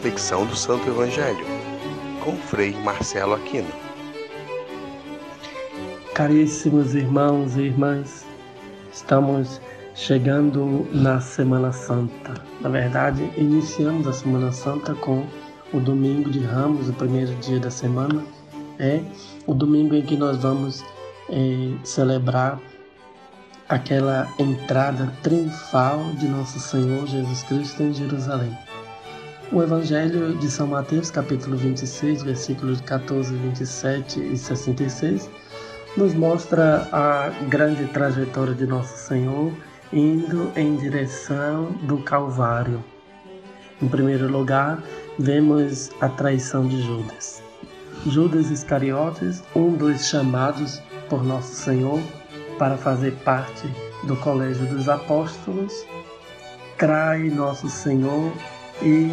reflexão do Santo Evangelho, com Frei Marcelo Aquino. Caríssimos irmãos e irmãs, estamos chegando na Semana Santa. Na verdade, iniciamos a Semana Santa com o domingo de Ramos, o primeiro dia da semana. É o domingo em que nós vamos é, celebrar aquela entrada triunfal de nosso Senhor Jesus Cristo em Jerusalém. O Evangelho de São Mateus, capítulo 26, versículos 14, 27 e 66, nos mostra a grande trajetória de nosso Senhor indo em direção do Calvário. Em primeiro lugar, vemos a traição de Judas. Judas Iscariotes, um dos chamados por nosso Senhor para fazer parte do Colégio dos Apóstolos, trai nosso Senhor e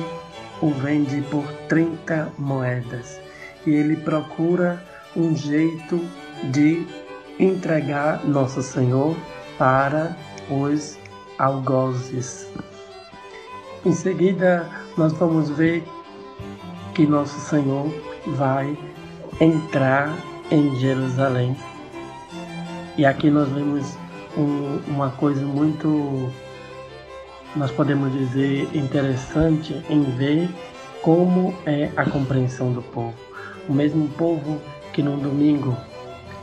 o vende por 30 moedas. E ele procura um jeito de entregar nosso Senhor para os algozes. Em seguida, nós vamos ver que nosso Senhor vai entrar em Jerusalém e aqui nós vemos um, uma coisa muito, nós podemos dizer, interessante em ver como é a compreensão do povo. O mesmo povo que no domingo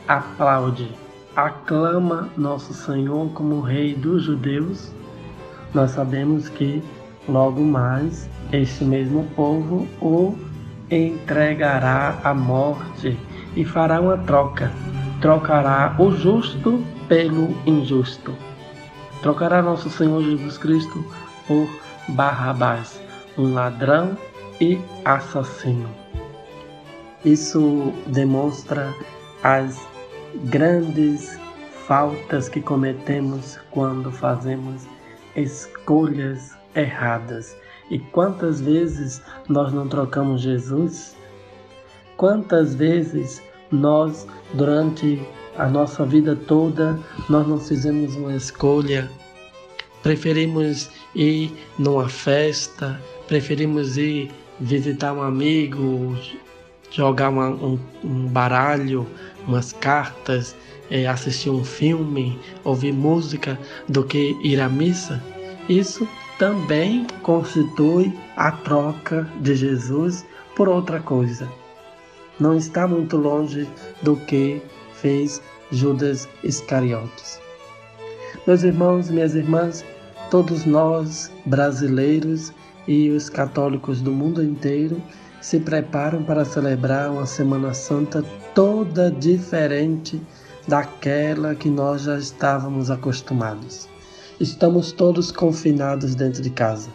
aplaude, aclama nosso Senhor como Rei dos judeus, nós sabemos que logo mais este mesmo povo o entregará à morte e fará uma troca trocará o justo pelo injusto. Trocará nosso Senhor Jesus Cristo por Barrabás, um ladrão e assassino. Isso demonstra as grandes faltas que cometemos quando fazemos escolhas erradas. E quantas vezes nós não trocamos Jesus? Quantas vezes nós, durante a nossa vida toda, nós não fizemos uma escolha. Preferimos ir numa festa, preferimos ir visitar um amigo, jogar uma, um, um, baralho, umas cartas, é, assistir um filme, ouvir música, do que ir à missa. Isso também constitui a troca de Jesus por outra coisa não está muito longe do que fez Judas Iscariotes. Meus irmãos minhas irmãs, todos nós, brasileiros e os católicos do mundo inteiro, se preparam para celebrar uma Semana Santa toda diferente daquela que nós já estávamos acostumados. Estamos todos confinados dentro de casa,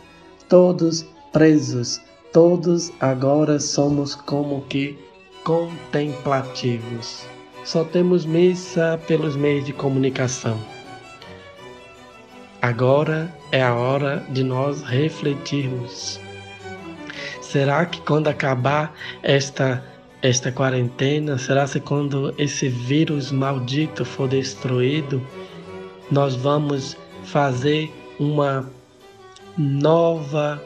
todos presos, todos agora somos como que contemplativos. Só temos missa pelos meios de comunicação. Agora é a hora de nós refletirmos. Será que quando acabar esta esta quarentena, será que quando esse vírus maldito for destruído, nós vamos fazer uma nova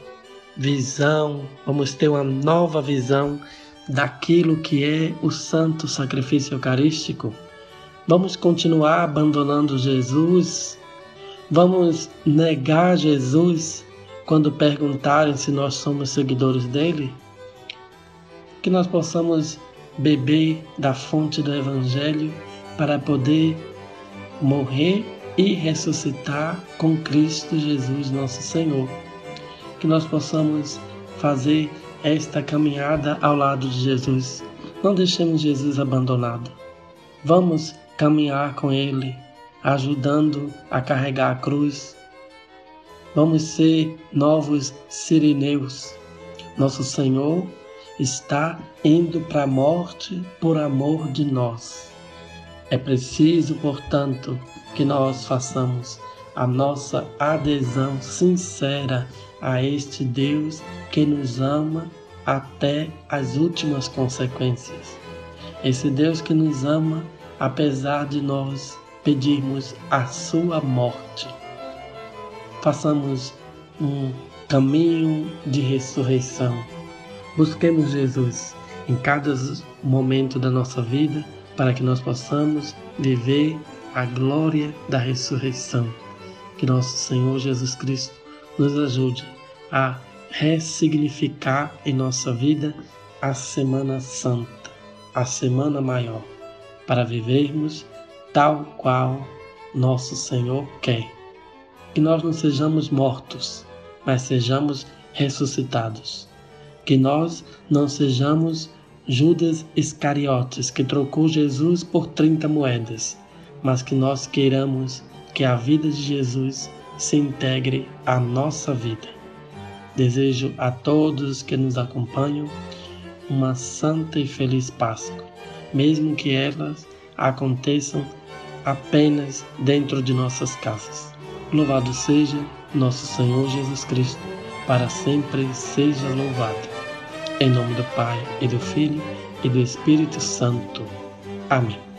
visão, vamos ter uma nova visão daquilo que é o santo sacrifício eucarístico? Vamos continuar abandonando Jesus? Vamos negar Jesus quando perguntarem se nós somos seguidores dele? Que nós possamos beber da fonte do Evangelho para poder morrer e ressuscitar com Cristo Jesus, nosso Senhor. Que nós possamos fazer esta caminhada ao lado de Jesus. Não deixemos Jesus abandonado. Vamos caminhar com Ele, ajudando a carregar a cruz. Vamos ser novos sirineus. Nosso Senhor está indo para a morte por amor de nós. É preciso, portanto, que nós façamos a nossa adesão sincera a este Deus que nos ama até as últimas consequências. Esse Deus que nos ama apesar de nós pedirmos a sua morte. Façamos um caminho de ressurreição. Busquemos Jesus em cada momento da nossa vida para que nós possamos viver a glória da ressurreição. Que nosso Senhor Jesus Cristo nos ajude a ressignificar em nossa vida a Semana Santa, a Semana Maior, para vivermos tal qual nosso Senhor quer. Que nós não sejamos mortos, mas sejamos ressuscitados. Que nós não sejamos Judas Iscariotes, que trocou Jesus por 30 moedas, mas que nós queiramos que a vida de Jesus se integre à nossa vida. Desejo a todos que nos acompanham uma santa e feliz Páscoa, mesmo que elas aconteçam apenas dentro de nossas casas. Louvado seja nosso Senhor Jesus Cristo, para sempre seja louvado. Em nome do Pai, e do Filho, e do Espírito Santo. Amém.